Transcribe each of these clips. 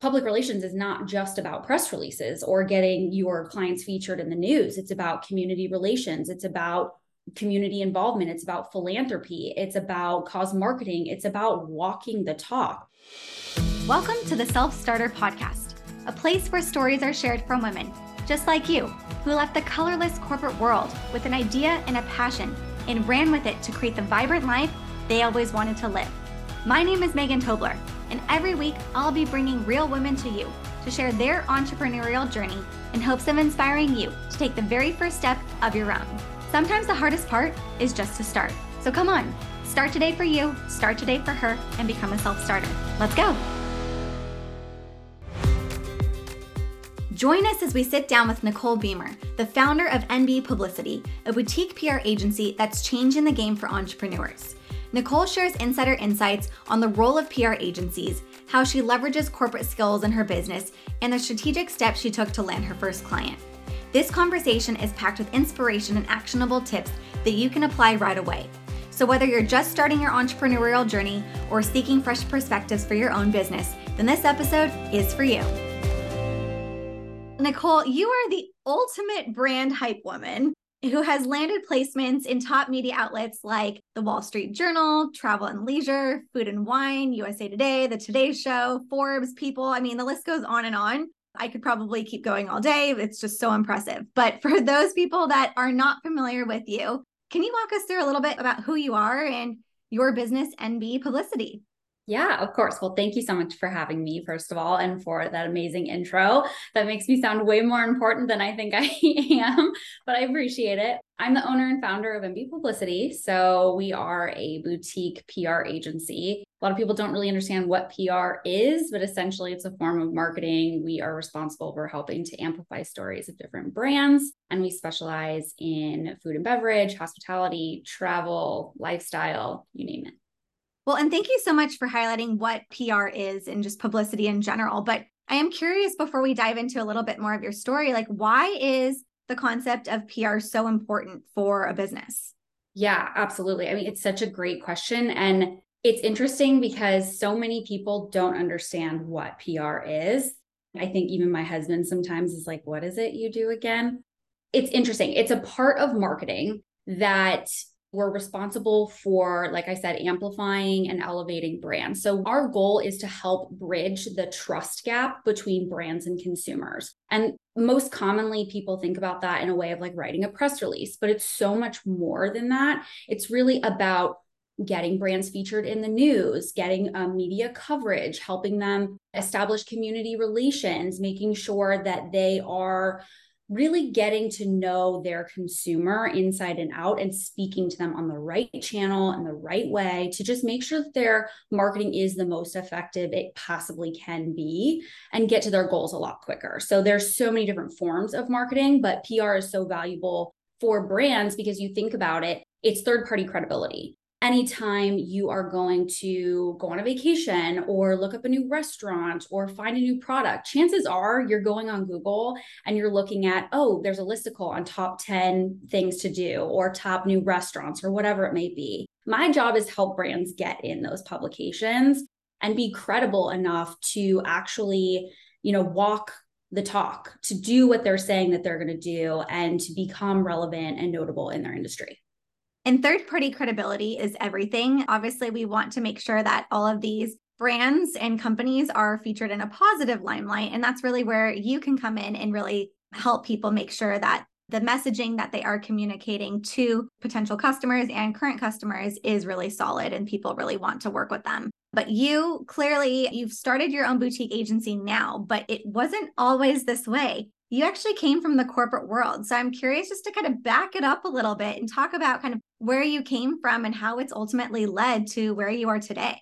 public relations is not just about press releases or getting your clients featured in the news. It's about community relations. It's about community involvement. It's about philanthropy. It's about cause marketing. It's about walking the talk. Welcome to the Self StartHER Podcast, a place where stories are shared from women just like you who left the colorless corporate world with an idea and a passion and ran with it to create the vibrant life they always wanted to live. My name is Megan Tobler, and every week I'll be bringing real women to you to share their entrepreneurial journey in hopes of inspiring you to take the very first step of your own. Sometimes the hardest part is just to start. So come on, start today for you, start today for her, and become a self starter. Let's go. Join us as we sit down with Nicole Biemer, the founder of NB Publicity, a boutique PR agency that's changing the game for entrepreneurs. Nicole shares insider insights on the role of PR agencies, how she leverages corporate skills in her business, and the strategic steps she took to land her first client. This conversation is packed with inspiration and actionable tips that you can apply right away. So, whether you're just starting your entrepreneurial journey or seeking fresh perspectives for your own business, then this episode is for you. Nicole, you are the ultimate brand hype woman who has landed placements in top media outlets like the Wall Street Journal, Travel and Leisure, Food and Wine, USA Today, The Today Show, Forbes, People. I mean, the list goes on and on. I could probably keep going all day. It's just so impressive. But for those people that are not familiar with you, can you walk us through a little bit about who you are and your business, NB Publicity? Yeah, of course. Well, thank you so much for having me, first of all, and for that amazing intro. That makes me sound way more important than I think I am, but I appreciate it. I'm the owner and founder of NB Publicity. So we are a boutique PR agency. A lot of people don't really understand what PR is, but essentially it's a form of marketing. We are responsible for helping to amplify stories of different brands, and we specialize in food and beverage, hospitality, travel, lifestyle, you name it. Well, and thank you so much for highlighting what PR is and just publicity in general. But I am curious before we dive into a little bit more of your story, like why is the concept of PR so important for a business? Yeah, absolutely. I mean, it's such a great question. And it's interesting because so many people don't understand what PR is. I think even my husband sometimes is like, What is it you do again? It's interesting. It's a part of marketing that we're responsible for, like I said, amplifying and elevating brands. So, our goal is to help bridge the trust gap between brands and consumers. And most commonly, people think about that in a way of like writing a press release, but it's so much more than that. It's really about getting brands featured in the news, getting um, media coverage, helping them establish community relations, making sure that they are really getting to know their consumer inside and out and speaking to them on the right channel and the right way to just make sure that their marketing is the most effective it possibly can be and get to their goals a lot quicker. So there's so many different forms of marketing, but PR is so valuable for brands because you think about it, it's third party credibility anytime you are going to go on a vacation or look up a new restaurant or find a new product, chances are you're going on Google and you're looking at, oh, there's a listicle on top 10 things to do or top new restaurants or whatever it may be. My job is help brands get in those publications and be credible enough to actually, you know, walk the talk, to do what they're saying that they're going to do and to become relevant and notable in their industry. And third party credibility is everything. Obviously, we want to make sure that all of these brands and companies are featured in a positive limelight. And that's really where you can come in and really help people make sure that the messaging that they are communicating to potential customers and current customers is really solid and people really want to work with them. But you clearly you've started your own boutique agency now, but it wasn't always this way you actually came from the corporate world. So I'm curious just to kind of back it up a little bit and talk about kind of where you came from and how it's ultimately led to where you are today.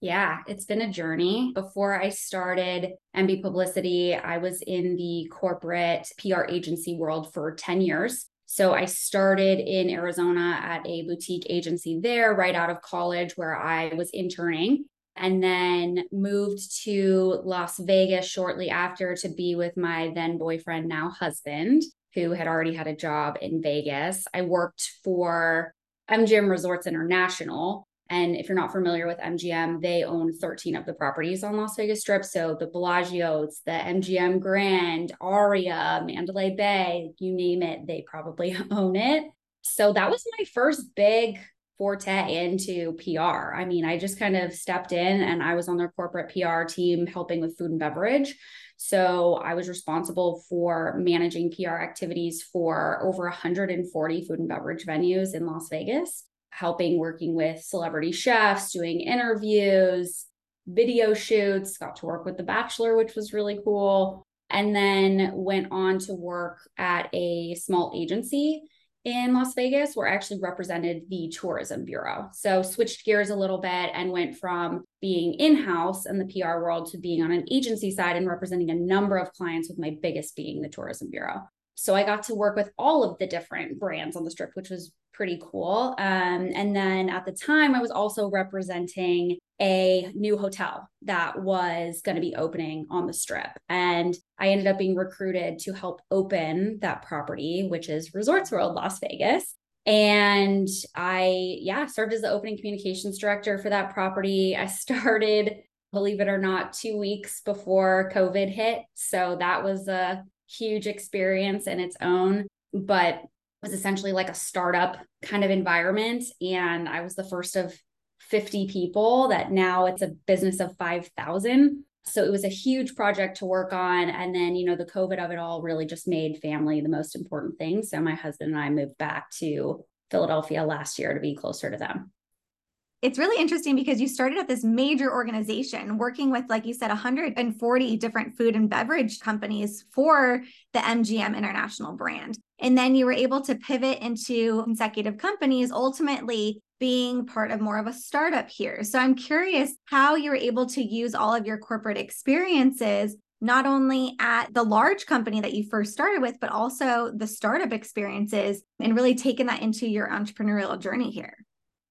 Yeah, it's been a journey. Before I started NB Publicity, I was in the corporate PR agency world for 10 years. So I started in Arizona at a boutique agency there right out of college where I was interning and then moved to Las Vegas shortly after to be with my then boyfriend, now husband, who had already had a job in Vegas. I worked for MGM Resorts International. And if you're not familiar with MGM, they own 13 of the properties on Las Vegas Strip. So the Bellagio's, the MGM Grand, Aria, Mandalay Bay, you name it, they probably own it. So that was my first big forte into PR. I mean, I just kind of stepped in and I was on their corporate PR team helping with food and beverage. So I was responsible for managing PR activities for over 140 food and beverage venues in Las Vegas, helping working with celebrity chefs, doing interviews, video shoots, got to work with The Bachelor, which was really cool. And then went on to work at a small agency in Las Vegas where I actually represented the tourism bureau. So switched gears a little bit and went from being in-house in the PR world to being on an agency side and representing a number of clients with my biggest being the tourism bureau. So I got to work with all of the different brands on the strip, which was pretty cool. Um, and then at the time, I was also representing a new hotel that was going to be opening on the strip. And I ended up being recruited to help open that property, which is Resorts World Las Vegas. And I, yeah, served as the opening communications director for that property. I started, believe it or not, two weeks before COVID hit. So that was a huge experience in its own, but was essentially like a startup kind of environment. And I was the first of 50 people that now it's a business of 5,000. So it was a huge project to work on. And then, you know, the COVID of it all really just made family the most important thing. So my husband and I moved back to Philadelphia last year to be closer to them it's really interesting because you started at this major organization working with, like you said, 140 different food and beverage companies for the MGM International brand. And then you were able to pivot into consecutive companies, ultimately being part of more of a startup here. So I'm curious how you were able to use all of your corporate experiences not only at the large company that you first started with, but also the startup experiences and really taking that into your entrepreneurial journey here.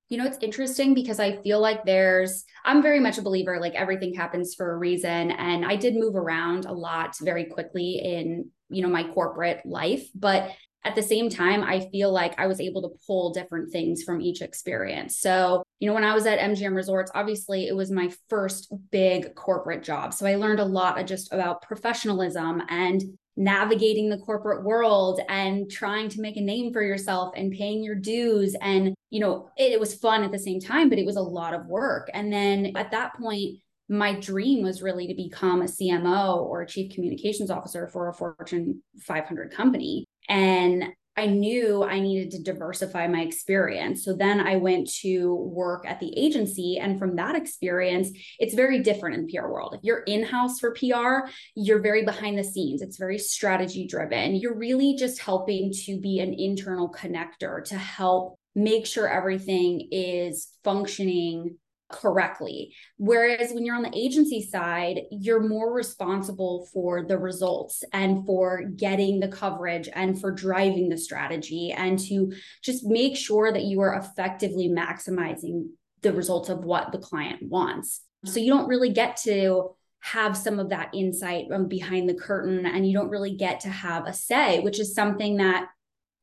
You know, it's interesting because I feel like there's, I'm very much a believer, like everything happens for a reason. And I did move around a lot very quickly in, you know, my corporate life. But at the same time, I feel like I was able to pull different things from each experience. So, you know, when I was at MGM Resorts, obviously it was my first big corporate job. So I learned a lot just about professionalism and navigating the corporate world and trying to make a name for yourself and paying your dues. And you know it, it, was fun at the same time but it was a lot of work. And then at that point my dream was really to become a CMO or a chief communications officer for a Fortune 500 company. And I knew I needed to diversify my experience. So then I went to work at the agency. And from that experience, it's very different in the PR world. If you're in house for PR, you're very behind the scenes, it's very strategy driven. You're really just helping to be an internal connector to help make sure everything is functioning correctly. Whereas when you're on the agency side, you're more responsible for the results and for getting the coverage and for driving the strategy and to just make sure that you are effectively maximizing the results of what the client wants. So you don't really get to have some of that insight behind the curtain and you don't really get to have a say, which is something that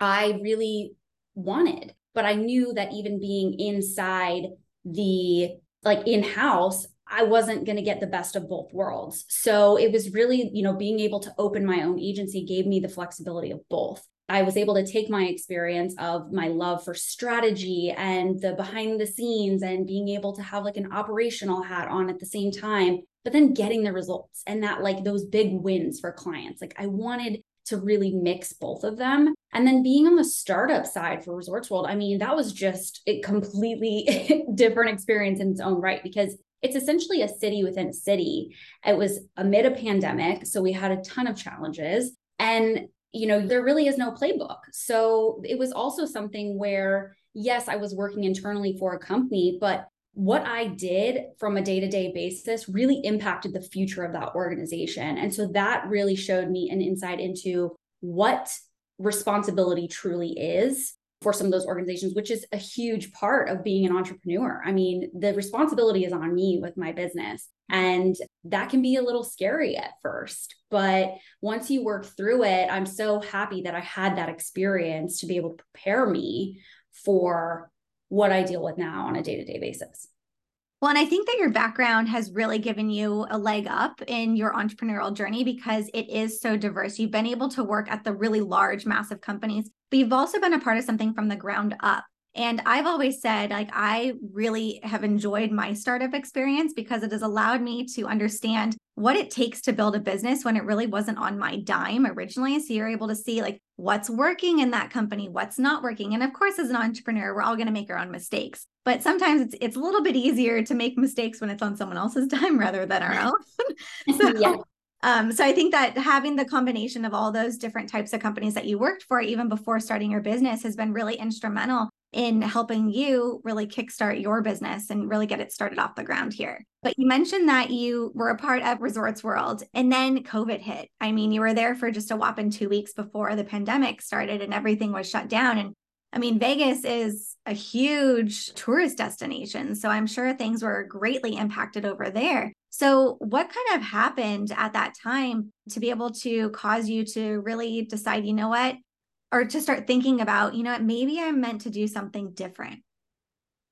I really wanted. But I knew that even being inside the like in house I wasn't going to get the best of both worlds. So it was really, you know, being able to open my own agency gave me the flexibility of both. I was able to take my experience of my love for strategy and the behind the scenes and being able to have like an operational hat on at the same time, but then getting the results and that like those big wins for clients. Like I wanted to really mix both of them. And then being on the startup side for Resorts World, I mean, that was just a completely different experience in its own right because it's essentially a city within a city. It was amid a pandemic. So we had a ton of challenges. And, you know, there really is no playbook. So it was also something where, yes, I was working internally for a company, but what I did from a day to day basis really impacted the future of that organization. And so that really showed me an insight into what responsibility truly is for some of those organizations, which is a huge part of being an entrepreneur. I mean, the responsibility is on me with my business. And that can be a little scary at first. But once you work through it, I'm so happy that I had that experience to be able to prepare me for what I deal with now on a day to day basis. Well, and I think that your background has really given you a leg up in your entrepreneurial journey because it is so diverse. You've been able to work at the really large, massive companies, but you've also been a part of something from the ground up. And I've always said, like, I really have enjoyed my startup experience because it has allowed me to understand what it takes to build a business when it really wasn't on my dime originally. So you're able to see, like, what's working in that company, what's not working. And of course, as an entrepreneur, we're all going to make our own mistakes. But sometimes it's, it's a little bit easier to make mistakes when it's on someone else's dime rather than our own. so, yeah. Um, so I think that having the combination of all those different types of companies that you worked for, even before starting your business, has been really instrumental in helping you really kickstart your business and really get it started off the ground here. But you mentioned that you were a part of Resorts World and then COVID hit. I mean, you were there for just a whopping two weeks before the pandemic started and everything was shut down. And I mean, Vegas is a huge tourist destination. So I'm sure things were greatly impacted over there. So, what kind of happened at that time to be able to cause you to really decide, you know what, or to start thinking about, you know maybe I'm meant to do something different?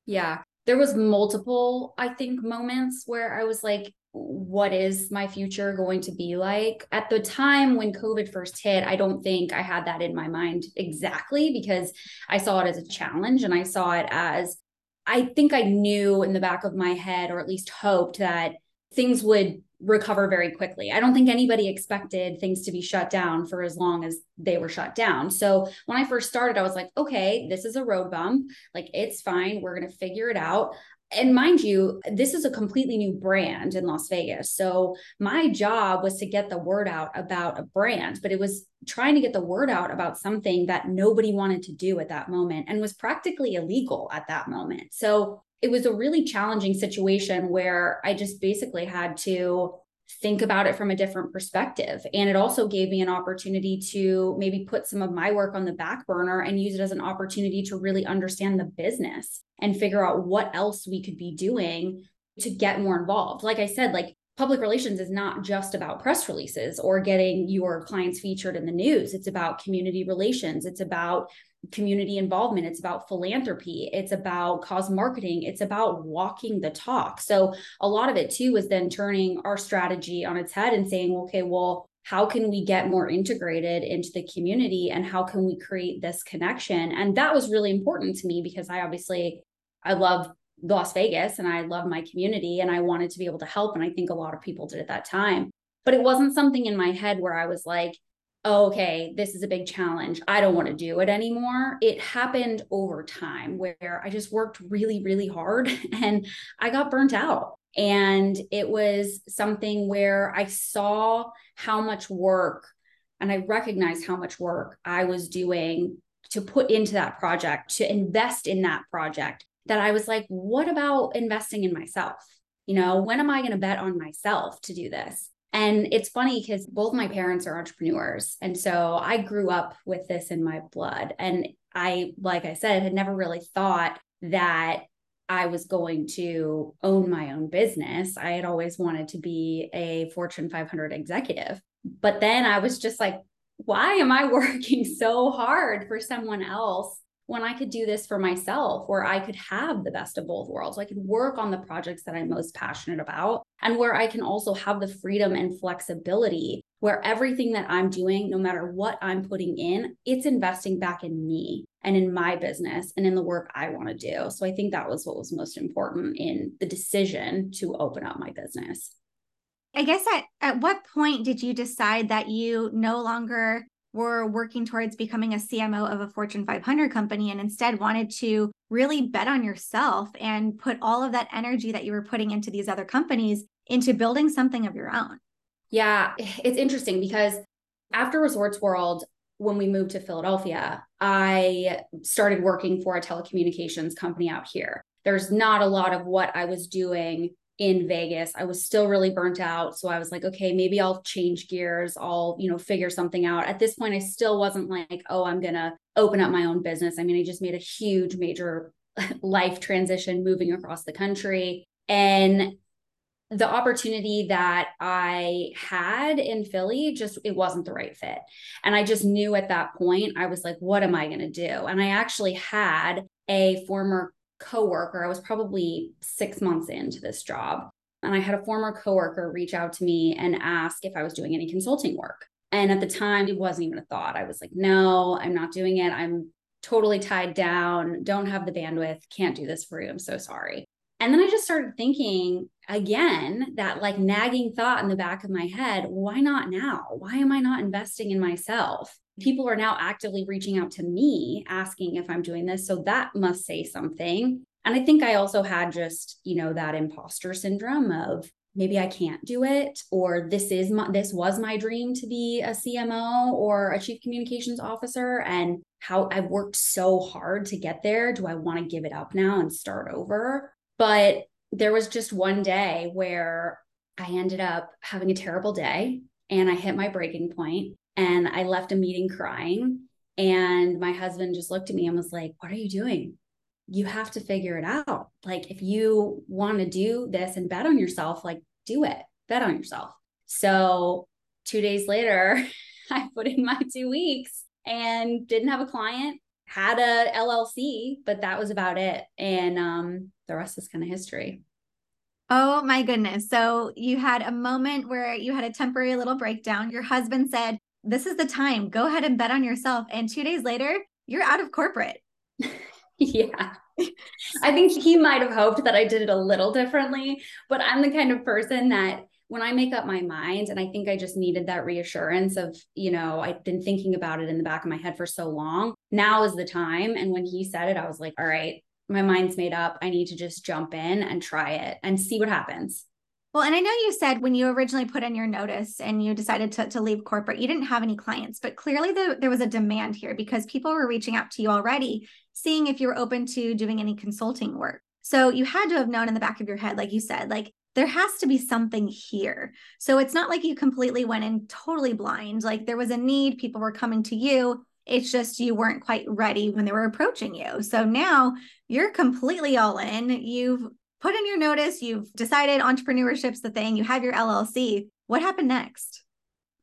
Yeah. There was multiple, I think, moments where I was like, what is my future going to be like? At the time when COVID first hit, I don't think I had that in my mind exactly because I saw it as a challenge and I saw it as I think I knew in the back of my head, or at least hoped that things would recover very quickly. I don't think anybody expected things to be shut down for as long as they were shut down. So when I first started, I was like, okay, this is a road bump. Like, it's fine. We're going to figure it out. And mind you, this is a completely new brand in Las Vegas. So my job was to get the word out about a brand, but it was trying to get the word out about something that nobody wanted to do at that moment and was practically illegal at that moment. So it was a really challenging situation where I just basically had to think about it from a different perspective. And it also gave me an opportunity to maybe put some of my work on the back burner and use it as an opportunity to really understand the business and figure out what else we could be doing to get more involved. Like I said, like public relations is not just about press releases or getting your clients featured in the news. It's about community relations. It's about community involvement. It's about philanthropy. It's about cause marketing. It's about walking the talk. So a lot of it too is then turning our strategy on its head and saying, okay, well, how can we get more integrated into the community and how can we create this connection? And that was really important to me because I obviously I love Las Vegas and I love my community and I wanted to be able to help. And I think a lot of people did at that time. But it wasn't something in my head where I was like, okay, this is a big challenge. I don't want to do it anymore. It happened over time where I just worked really, really hard and I got burnt out. And it was something where I saw how much work and I recognized how much work I was doing to put into that project, to invest in that project, that I was like, what about investing in myself? You know, when am I going to bet on myself to do this? And it's funny because both my parents are entrepreneurs. And so I grew up with this in my blood. And I, like I said, had never really thought that I was going to own my own business. I had always wanted to be a Fortune 500 executive. But then I was just like, why am I working so hard for someone else when I could do this for myself, where I could have the best of both worlds. I could work on the projects that I'm most passionate about, and where I can also have the freedom and flexibility where everything that I'm doing, no matter what I'm putting in, it's investing back in me and in my business and in the work I want to do. So I think that was what was most important in the decision to open up my business. I guess at, at what point did you decide that you no longer were working towards becoming a CMO of a Fortune 500 company and instead wanted to really bet on yourself and put all of that energy that you were putting into these other companies into building something of your own. Yeah, it's interesting because after Resorts World, when we moved to Philadelphia, I started working for a telecommunications company out here. There's not a lot of what I was doing in Vegas. I was still really burnt out. So I was like, okay, maybe I'll change gears. I'll, you know, figure something out. At this point, I still wasn't like, oh, I'm going to open up my own business. I mean, I just made a huge, major life transition moving across the country. And the opportunity that I had in Philly just it wasn't the right fit. And I just knew at that point I was like what am I going to do? And I actually had a former coworker, I was probably six months into this job. And I had a former coworker reach out to me and ask if I was doing any consulting work. And at the time, it wasn't even a thought. I was like, no, I'm not doing it. I'm totally tied down, don't have the bandwidth, can't do this for you. I'm so sorry. And then I just started thinking again that like nagging thought in the back of my head why not now? Why am I not investing in myself? People are now actively reaching out to me asking if I'm doing this. So that must say something. And I think I also had just, you know, that imposter syndrome of maybe I can't do it or this is my this was my dream to be a CMO or a chief communications officer and how I've worked so hard to get there do I want to give it up now and start over but there was just one day where I ended up having a terrible day and I hit my breaking point and I left a meeting crying and my husband just looked at me and was like what are you doing you have to figure it out. Like if you want to do this and bet on yourself, like do it. Bet on yourself. So 2 days later, I put in my 2 weeks and didn't have a client, had a LLC, but that was about it. And um the rest is kind of history. Oh my goodness. So you had a moment where you had a temporary little breakdown. Your husband said, This is the time. Go ahead and bet on yourself. And two days later, you're out of corporate. yeah. I think he might have hoped that I did it a little differently, but I'm the kind of person that when I make up my mind, and I think I just needed that reassurance of, you know, I've been thinking about it in the back of my head for so long. Now is the time. And when he said it, I was like, all right, my mind's made up. I need to just jump in and try it and see what happens. Well, and I know you said when you originally put in your notice and you decided to, to leave corporate, you didn't have any clients, but clearly the, there was a demand here because people were reaching out to you already, seeing if you were open to doing any consulting work. So you had to have known in the back of your head, like you said, like there has to be something here. So it's not like you completely went in totally blind. Like there was a need, people were coming to you. It's just you weren't quite ready when they were approaching you. So now you're completely all in. You've put in your notice, you've decided entrepreneurship's the thing, you have your LLC. What happened next?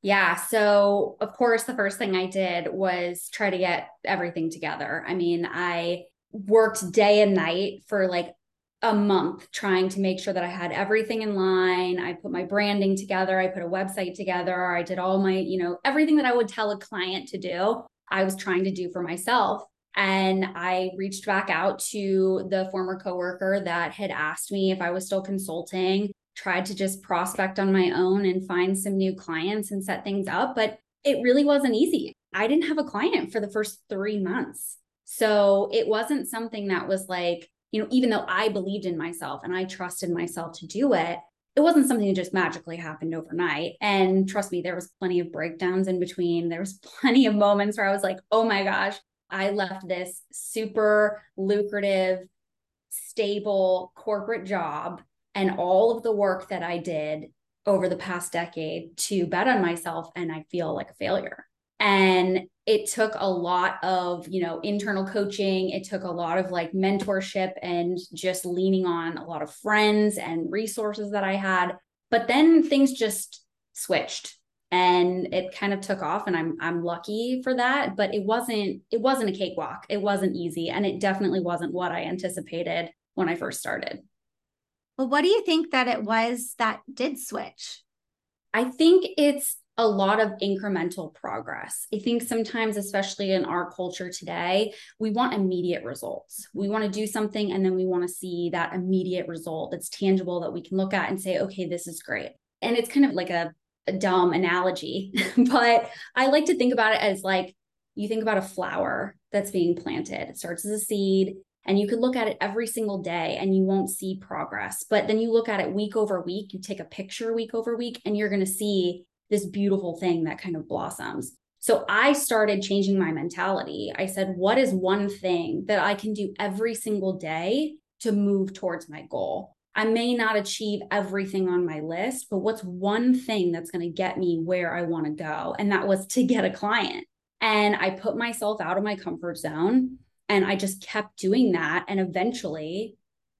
Yeah. So, of course, the first thing I did was try to get everything together. I mean, I worked day and night for like a month trying to make sure that I had everything in line. I put my branding together, I put a website together, I did all my, you know, everything that I would tell a client to do, I was trying to do for myself. And I reached back out to the former coworker that had asked me if I was still consulting, tried to just prospect on my own and find some new clients and set things up. But it really wasn't easy. I didn't have a client for the first three months. So it wasn't something that was like, you know, even though I believed in myself and I trusted myself to do it, it wasn't something that just magically happened overnight. And trust me, there was plenty of breakdowns in between. There was plenty of moments where I was like, oh my gosh, I left this super lucrative, stable corporate job and all of the work that I did over the past decade to bet on myself and I feel like a failure. And it took a lot of, you know, internal coaching. It took a lot of like mentorship and just leaning on a lot of friends and resources that I had. But then things just switched and it kind of took off and I'm I'm lucky for that but it wasn't it wasn't a cakewalk it wasn't easy and it definitely wasn't what I anticipated when I first started well what do you think that it was that did switch I think it's a lot of incremental progress. I think sometimes, especially in our culture today, we want immediate results. We want to do something and then we want to see that immediate result that's tangible that we can look at and say, okay, this is great. And it's kind of like a a dumb analogy, but I like to think about it as like you think about a flower that's being planted. It starts as a seed and you could look at it every single day and you won't see progress. But then you look at it week over week, you take a picture week over week, and you're going to see this beautiful thing that kind of blossoms. So I started changing my mentality. I said, what is one thing that I can do every single day to move towards my goal? I may not achieve everything on my list, but what's one thing that's going to get me where I want to go? And that was to get a client. And I put myself out of my comfort zone and I just kept doing that. And eventually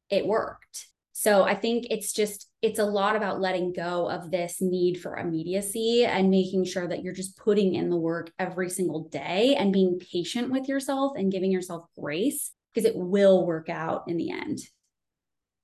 it worked. So I think it's just, it's a lot about letting go of this need for immediacy and making sure that you're just putting in the work every single day and being patient with yourself and giving yourself grace because it will work out in the end.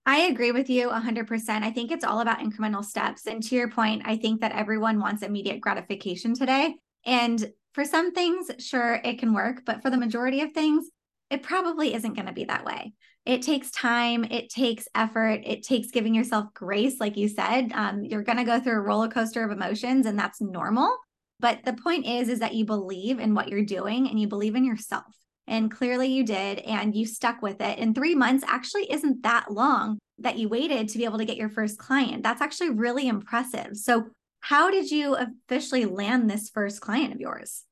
I agree with you 100%. I think it's all about incremental steps. And to your point, I think that everyone wants immediate gratification today. And for some things, sure, it can work. But for the majority of things, it probably isn't going to be that way. It takes time, it takes effort, it takes giving yourself grace. Like you said, um, you're going to go through a roller coaster of emotions, and that's normal. But the point is, is that you believe in what you're doing and you believe in yourself. And clearly you did, and you stuck with it. And three months actually isn't that long that you waited to be able to get your first client. That's actually really impressive. So, how did you officially land this first client of yours?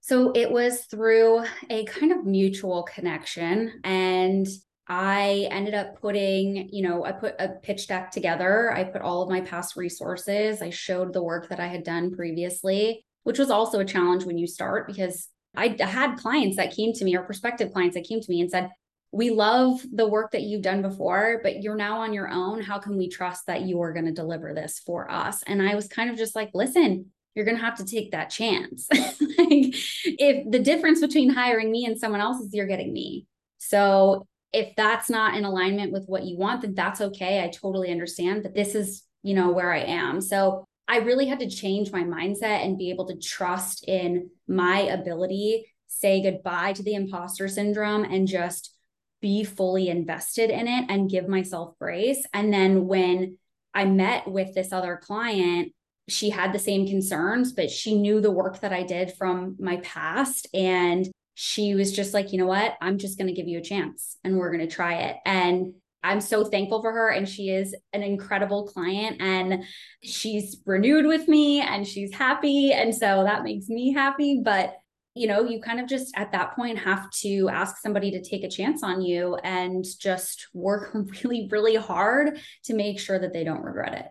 So, it was through a kind of mutual connection. And I ended up putting, you know, I put a pitch deck together. I put all of my past resources. I showed the work that I had done previously, which was also a challenge when you start because I had clients that came to me or prospective clients that came to me and said, we love the work that you've done before, but you're now on your own. How can we trust that you are going to deliver this for us? And I was kind of just like, listen, you're going to have to take that chance. like, if the difference between hiring me and someone else is you're getting me. So if that's not in alignment with what you want, then that's okay. I totally understand, but this is, you know, where I am. So I really had to change my mindset and be able to trust in my ability, say goodbye to the imposter syndrome and just be fully invested in it and give myself grace. And then when I met with this other client, she had the same concerns, but she knew the work that I did from my past. And she was just like, you know what? I'm just going to give you a chance and we're going to try it. And I'm so thankful for her. And she is an incredible client and she's renewed with me and she's happy. And so that makes me happy. But, you know, you kind of just at that point have to ask somebody to take a chance on you and just work really, really hard to make sure that they don't regret it.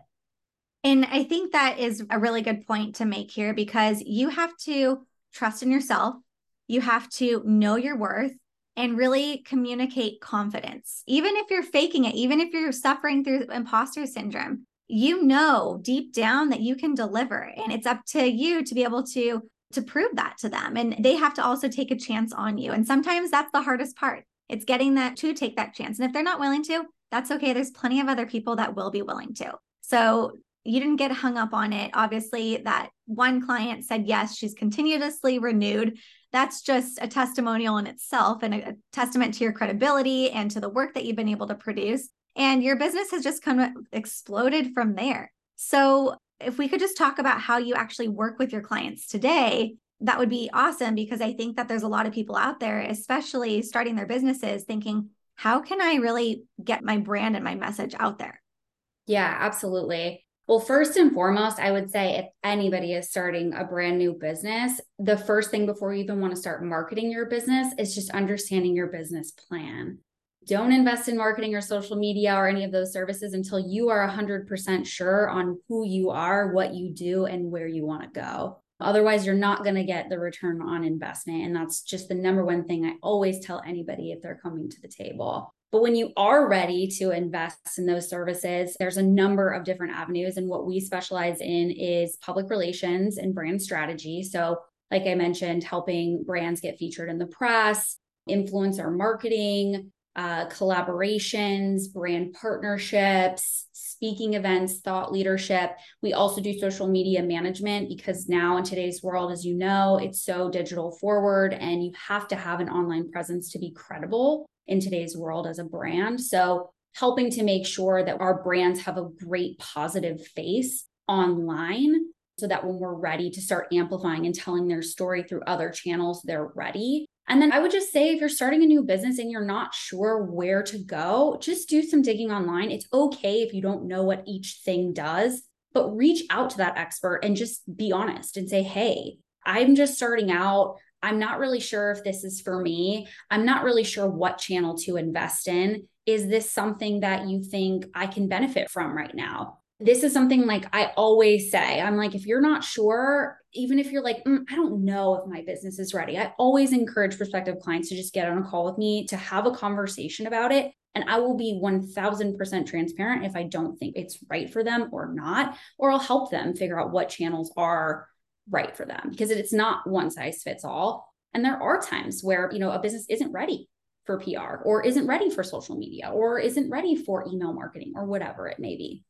And I think that is a really good point to make here because you have to trust in yourself. You have to know your worth and really communicate confidence. Even if you're faking it, even if you're suffering through imposter syndrome, you know deep down that you can deliver. And it's up to you to be able to to prove that to them. And they have to also take a chance on you. And sometimes that's the hardest part. It's getting that to take that chance. And if they're not willing to that's okay. There's plenty of other people that will be willing to. So you didn't get hung up on it obviously that one client said yes she's continuously renewed that's just a testimonial in itself and a, testament to your credibility and to the work that you've been able to produce. And your business has just kind of exploded from there. So, if we could just talk about how you actually work with your clients today, that would be awesome because I think that there's a lot of people out there, especially starting their businesses, thinking, how can I really get my brand and my message out there? Yeah, absolutely. Well, first and foremost, I would say if anybody is starting a brand new business, the first thing before you even want to start marketing your business is just understanding your business plan. Don't invest in marketing or social media or any of those services until you are 100% sure on who you are, what you do, and where you want to go. Otherwise, you're not going to get the return on investment. And that's just the number one thing I always tell anybody if they're coming to the table. But when you are ready to invest in those services, there's a number of different avenues. And what we specialize in is public relations and brand strategy. So, like I mentioned, helping brands get featured in the press, influencer marketing, uh, collaborations, brand partnerships, speaking events, thought leadership. We also do social media management because now in today's world, as you know, it's so digital forward and you have to have an online presence to be credible in today's world as a brand. So, helping to make sure that our brands have a great positive face online so that when we're ready to start amplifying and telling their story through other channels, they're ready. And then I would just say if you're starting a new business and you're not sure where to go, just do some digging online. It's okay if you don't know what each thing does, but reach out to that expert and just be honest and say, hey, I'm just starting out. I'm not really sure if this is for me. I'm not really sure what channel to invest in. Is this something that you think I can benefit from right now? This is something like I always say I'm like, if you're not sure, even if you're like, mm, I don't know if my business is ready, I always encourage prospective clients to just get on a call with me to have a conversation about it. And I will be 1000% transparent if I don't think it's right for them or not, or I'll help them figure out what channels are right for them because it's not one size fits all. And there are times where, you know, a business isn't ready for PR or isn't ready for social media or isn't ready for email marketing or whatever it may be.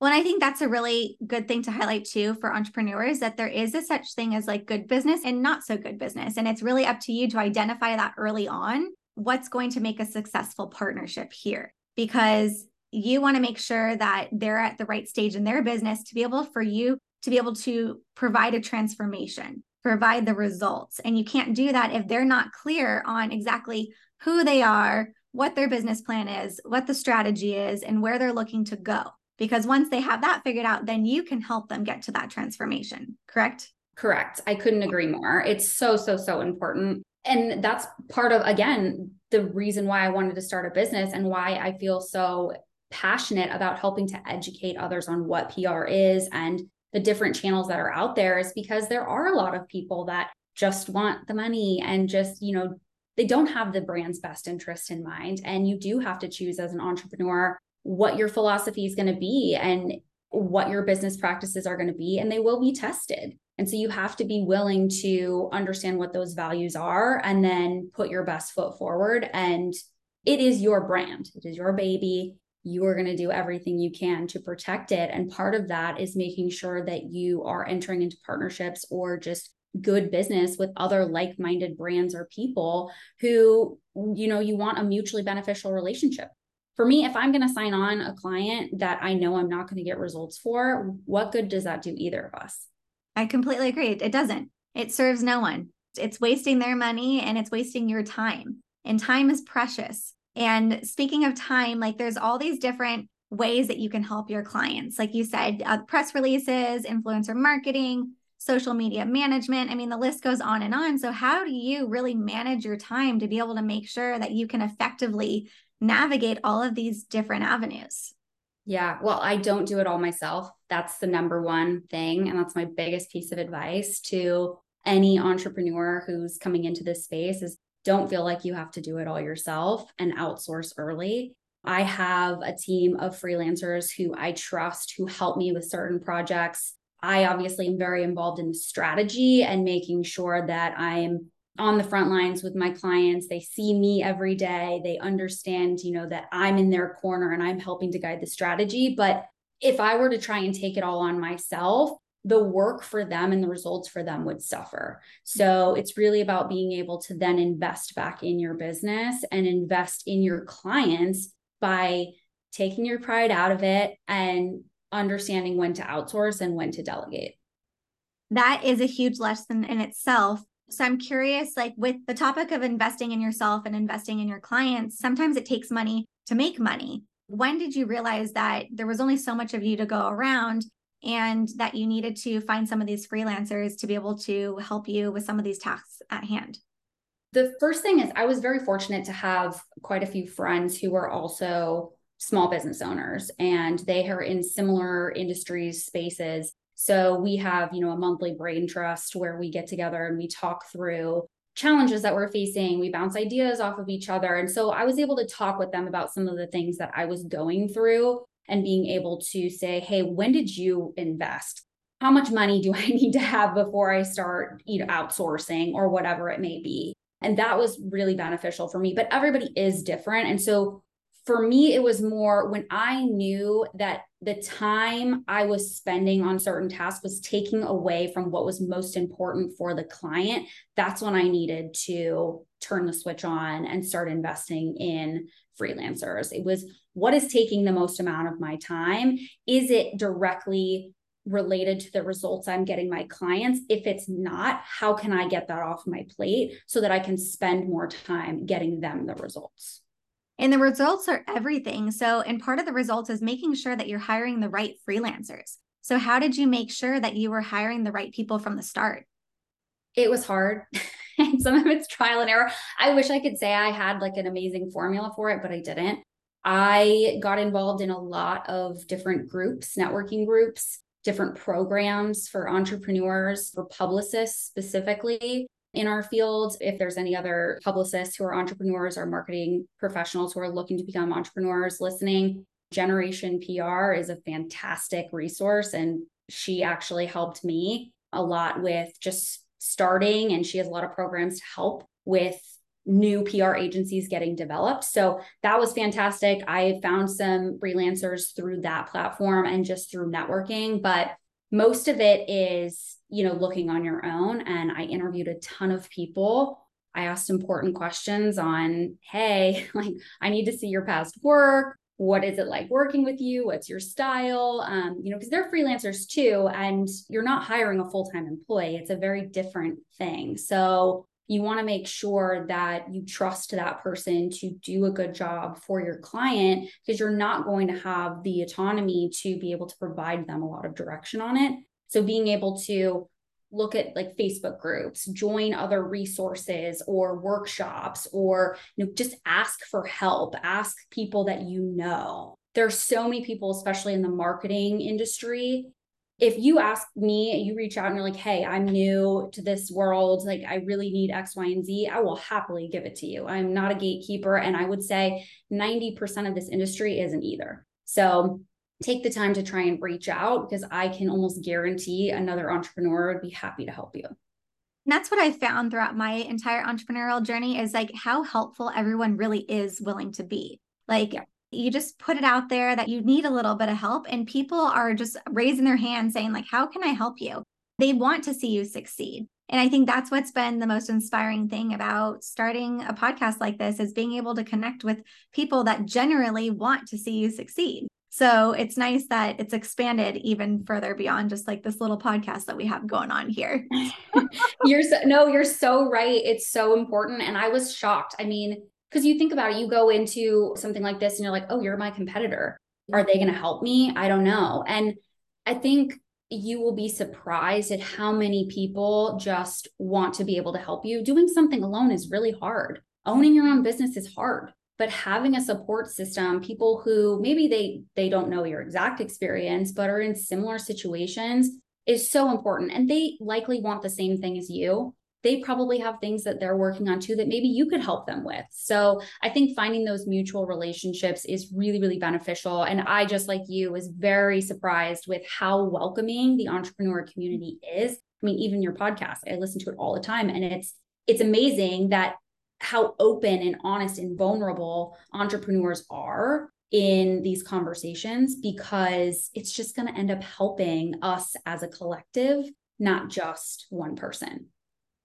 Well, and I think that's a really good thing to highlight too for entrepreneurs that there is a such thing as like good business and not so good business. And it's really up to you to identify that early on what's going to make a successful partnership here because you want to make sure that they're at the right stage in their business to be able for you to be able to provide a transformation, provide the results. And you can't do that if they're not clear on exactly who they are, what their business plan is, what the strategy is, and where they're looking to go. Because once they have that figured out, then you can help them get to that transformation, correct? Correct. I couldn't agree more. It's so, so, so important. And that's part of, again, the reason why I wanted to start a business and why I feel so passionate about helping to educate others on what PR is and the different channels that are out there is because there are a lot of people that just want the money and just, you know, they don't have the brand's best interest in mind. And you do have to choose as an entrepreneur what your philosophy is going to be and what your business practices are going to be, and they will be tested. And so you have to be willing to understand what those values are and then put your best foot forward. And it is your brand, it is your baby. You are going to do everything you can to protect it. And part of that is making sure that you are entering into partnerships or just good business with other like-minded brands or people who you know you want a mutually beneficial relationship. For me if i'm going to sign on a client that i know i'm not going to get results for what good does that do either of us? I completely agree. It doesn't. It serves no one. It's wasting their money and it's wasting your time. And time is precious and speaking of time like there's all these different ways that you can help your clients like you said uh, press releases influencer marketing social media management. I mean, the list goes on and on. So, how do you really manage your time to be able to make sure that you can effectively navigate all of these different avenues? Yeah, well, I don't do it all myself. That's the number one thing. And that's my biggest piece of advice to any entrepreneur who's coming into this space is don't feel like you have to do it all yourself and outsource early. I have a team of freelancers who I trust who help me with certain projects I obviously am very involved in the strategy and making sure that I'm on the front lines with my clients. They see me every day. They understand, you know, that I'm in their corner and I'm helping to guide the strategy. But if I were to try and take it all on myself, the work for them and the results for them would suffer. So mm-hmm. it's really about being able to then invest back in your business and invest in your clients by taking your pride out of it and understanding when to outsource and when to delegate. That is a huge lesson in itself. So I'm curious, like with the topic of investing in yourself and investing in your clients, sometimes it takes money to make money. When did you realize that there was only so much of you to go around and that you needed to find some of these freelancers to be able to help you with some of these tasks at hand? The first thing is, I was very fortunate to have quite a few friends who were also small business owners and they are in similar industries spaces. So we have you know a monthly brain trust where we get together and we talk through challenges that we're facing. We bounce ideas off of each other. And so i was able to talk with them about some of the things that i was going through and being able to say hey when did you invest how much money do i need to have before i start you know outsourcing or whatever it may be and that was really beneficial for me but everybody is different and so for me, it was more when I knew that the time I was spending on certain tasks was taking away from what was most important for the client. That's when I needed to turn the switch on and start investing in freelancers. It was what is taking the most amount of my time? Is it directly related to the results I'm getting my clients? If it's not, how can I get that off my plate so that I can spend more time getting them the results? And the results are everything. So, and part of the results is making sure that you're hiring the right freelancers. So, how did you make sure that you were hiring the right people from the start? It was hard. and some of it's trial and error. I wish I could say I had like an amazing formula for it, but I didn't. I got involved in a lot of different groups, networking groups, different programs for entrepreneurs, for publicists specifically in our field. If there's any other publicists who are entrepreneurs or marketing professionals who are looking to become entrepreneurs listening, Generation PR is a fantastic resource. And she actually helped me a lot with just starting. And she has a lot of programs to help with new PR agencies getting developed. So that was fantastic. I found some freelancers through that platform and just through networking, but most of it is, you know, looking on your own. And I interviewed a ton of people. I asked important questions on, hey, like, I need to see your past work. What is it like working with you? What's your style? Um, you know, because they're freelancers too, and you're not hiring a full time employee. It's a very different thing. So you want to make sure that you trust that person to do a good job for your client because you're not going to have the autonomy to be able to provide them a lot of direction on it. So being able to look at like Facebook groups, join other resources or workshops, or you know, just ask for help, ask people that you know. There's so many people, especially in the marketing industry, if you ask me, you reach out and you're like, hey, I'm new to this world, like I really need X, Y, and Z, I will happily give it to you. I'm not a gatekeeper. And I would say 90% of this industry isn't either. So take the time to try and reach out because I can almost guarantee another entrepreneur would be happy to help you. And that's what I found throughout my entire entrepreneurial journey is like how helpful everyone really is willing to be. Like yeah you just put it out there that you need a little bit of help and people are just raising their hand saying like how can i help you they want to see you succeed and i think that's what's been the most inspiring thing about starting a podcast like this is being able to connect with people that generally want to see you succeed so it's nice that it's expanded even further beyond just like this little podcast that we have going on here. you're so, no, you're so right. It's so important. And I was shocked. I mean, because you think about it, you go into something like this and you're like, oh, you're my competitor. Are they going to help me? I don't know. And I think you will be surprised at how many people just want to be able to help you. Doing something alone is really hard. Owning your own business is hard but having a support system people who maybe they they don't know your exact experience but are in similar situations is so important and they likely want the same thing as you they probably have things that they're working on too that maybe you could help them with. So I think finding those mutual relationships is really, really beneficial. And I, just like you, was very surprised with how welcoming the entrepreneur community is. I mean, even your podcast, I listen to it all the time. And it's it's amazing that how open and honest and vulnerable entrepreneurs are in these conversations because it's just going to end up helping us as a collective, not just one person.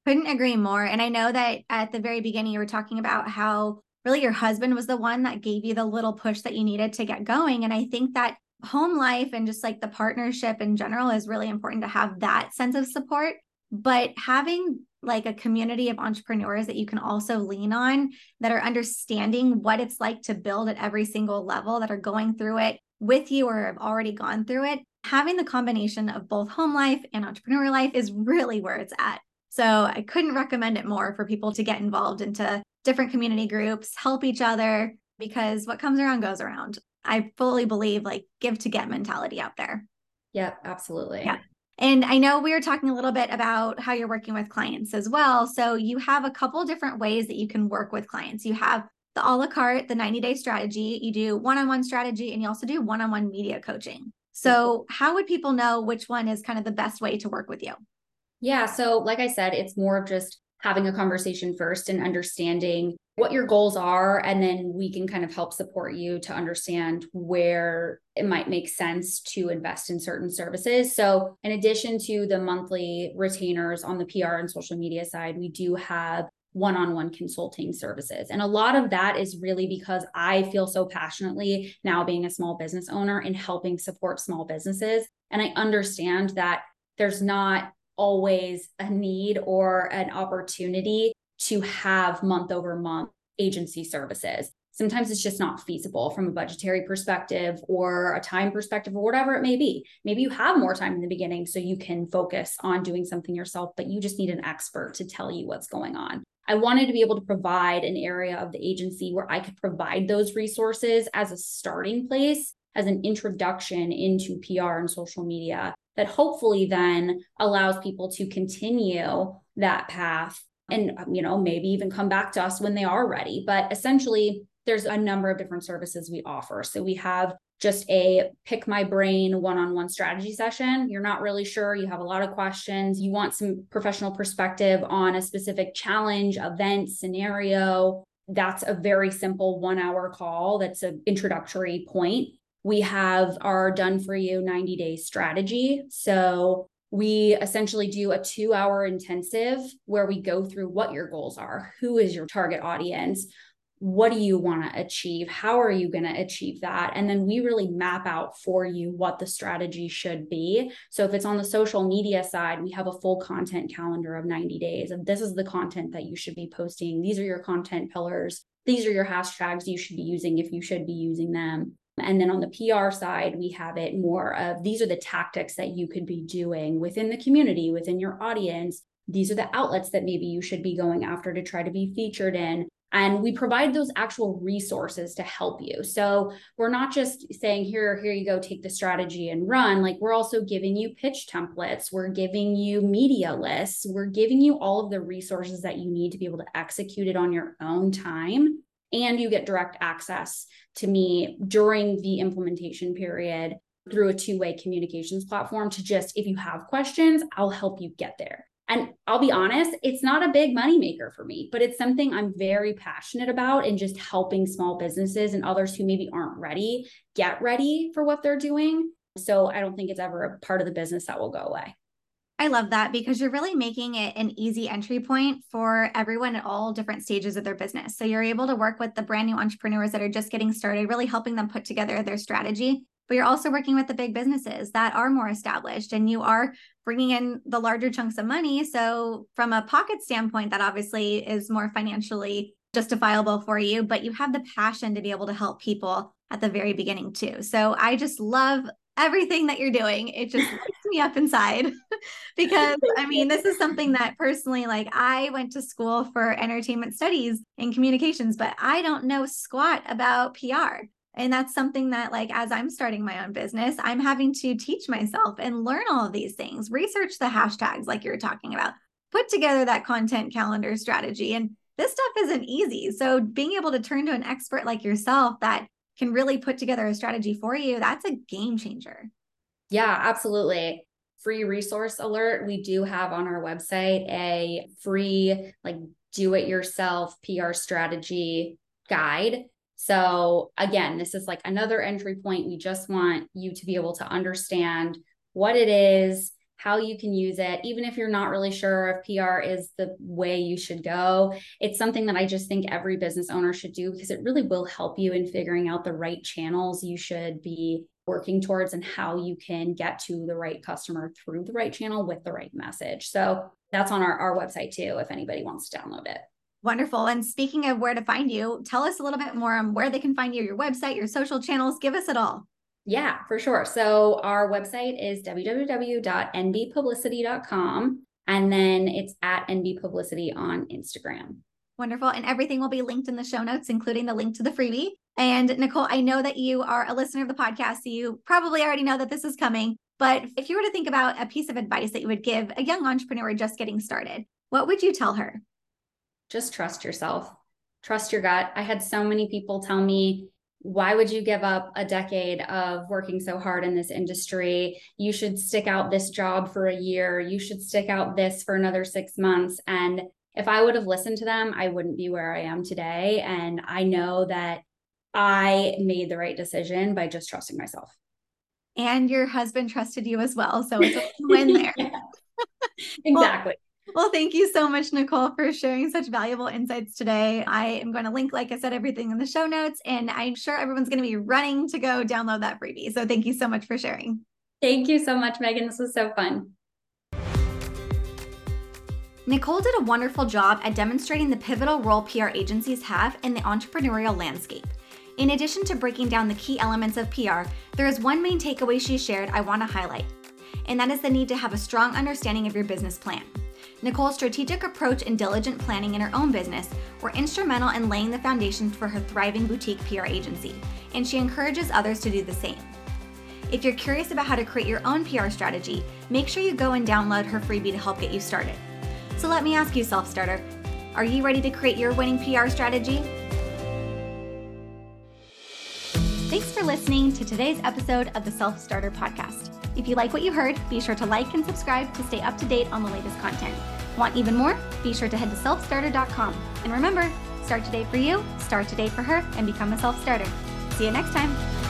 Couldn't agree more. And I know that at the very beginning, you were talking about how really your husband was the one that gave you the little push that you needed to get going. And I think that home life and just like the partnership in general is really important to have that sense of support. But having like a community of entrepreneurs that you can also lean on that are understanding what it's like to build at every single level, that are going through it with you or have already gone through it, having the combination of both home life and entrepreneur life is really where it's at. So I couldn't recommend it more for people to get involved into different community groups, help each other, because what comes around goes around. I fully believe like give to get mentality out there. Yep, absolutely. Yeah. And I know we were talking a little bit about how you're working with clients as well. So you have a couple different ways that you can work with clients. You have the a la carte, the 90 day strategy, you do one on one strategy, and you also do one on one media coaching. So, mm-hmm. how would people know which one is kind of the best way to work with you? Yeah. So, like I said, it's more of just having a conversation first and understanding what your goals are. And then we can kind of help support you to understand where it might make sense to invest in certain services. So, in addition to the monthly retainers on the PR and social media side, we do have one on one consulting services. And a lot of that is really because I feel so passionately now being a small business owner in helping support small businesses. And I understand that there's not always a need or an opportunity to have month over month agency services. Sometimes it's just not feasible from a budgetary perspective or a time perspective or whatever it may be. Maybe you have more time in the beginning so you can focus on doing something yourself, but you just need an expert to tell you what's going on. I wanted to be able to provide an area of the agency where I could provide those resources as a starting place, as an introduction into PR and social media that hopefully then allows people to continue that path and um, you know maybe even come back to us when they are ready but essentially there's a number of different services we offer so we have just a pick my brain one on one strategy session. You're not really sure, you have a lot of questions, you want some professional perspective on a specific challenge, event, scenario. That's a very simple one hour call. That's an introductory point. We have our done for you 90 day strategy. So we essentially do a two hour intensive where we go through what your goals are, who is your target audience, what do you want to achieve? How are you going to achieve that? And then we really map out for you what the strategy should be. So if it's on the social media side, we have a full content calendar of 90 days. And this is the content that you should be posting. These are your content pillars. These are your hashtags you should be using if you should be using them. And then on the PR side, we have it more of these are the tactics that you could be doing within the community, within your audience. These are the outlets that maybe you should be going after to try to be featured in. And we provide those actual resources to help you. So we're not just saying, here, here you go, take the strategy and run. Like we're also giving you pitch templates, we're giving you media lists, we're giving you all of the resources that you need to be able to execute it on your own time. And you get direct access to me during the implementation period through a two way communications platform to just, if you have questions, I'll help you get there. And I'll be honest, it's not a big moneymaker for me, but it's something I'm very passionate about and just helping small businesses and others who maybe aren't ready get ready for what they're doing. So I don't think it's ever a part of the business that will go away. I love that because you're really making it an easy entry point for everyone at all different stages of their business. So you're able to work with the brand new entrepreneurs that are just getting started, really helping them put together their strategy but you're also working with the big businesses that are more established and you are bringing in the larger chunks of money. So, from a pocket standpoint, that obviously is more financially justifiable for you, but you have the passion to be able to help people at the very beginning too. So, I just love everything that you're doing. It just lights me up inside because I mean, this is something that personally, like, I went to school for entertainment studies and communications, but I don't know squat about PR. And that's something that, like, as I'm starting my own business, I'm having to teach myself and learn all of these things, research the hashtags, like you're talking about, put together that content calendar strategy. And this stuff isn't easy. So, being able to turn to an expert like yourself that can really put together a strategy for you, that's a game changer. Yeah, absolutely. Free resource alert. We do have on our website a free, like, do it yourself PR strategy guide so, again, this is like another entry point. We just want you to be able to understand what it is, how you can use it, even if you're not really sure if PR is the way you should go. It's something that I just think every business owner should do because it really will help you in figuring out the right channels you should be working towards and how you can get to the right customer through the right channel with the right message. So that's on our, our website too, if anybody wants to download it. Wonderful. And speaking of where to find you, tell us a little bit more on where they can find you, your website, your social channels. Give us it all. Yeah, for sure. So our website is www.nbpublicity.com and then it's at nbpublicity on Instagram. Wonderful. And everything will be linked in the show notes, including the link to the freebie. And Nicole, I know that you are a listener of the podcast, so you probably already know that this is coming. But if you were to think about a piece of advice that you would give a young entrepreneur just getting started, what would you tell her? just trust yourself, trust your gut. I had so many people tell me, why would you give up a decade of working so hard in this industry? You should stick out this job for a year. You should stick out this for another six months. And if I would have listened to them, I wouldn't be where I am today. And I know that I made the right decision by just trusting myself. And your husband trusted you as well. So it's a win there. exactly. Well, thank you so much, Nicole, for sharing such valuable insights today. I am going to link, like I said, everything in the show notes, and I'm sure everyone's going to be running to go download that freebie. So thank you so much for sharing. Thank you so much, Megan. This was so fun. Nicole did a wonderful job at demonstrating the pivotal role PR agencies have in the entrepreneurial landscape. In addition to breaking down the key elements of PR, there is one main takeaway she shared I want to highlight, and that is the need to have a strong understanding of your business plan. Nicole's strategic approach and diligent planning in her own business were instrumental in laying the foundation for her thriving boutique PR agency, and she encourages others to do the same. If you're curious about how to create your own PR strategy, make sure you go and download her freebie to help get you started. So let me ask you, self starter, are you ready to create your winning PR strategy? Thanks for listening to today's episode of the Self StartHER Podcast. If you like what you heard, be sure to like and subscribe to stay up to date on the latest content. Want even more? Be sure to head to selfstarter.com. And remember, start today for you, start today for her, and become a self starter. See you next time.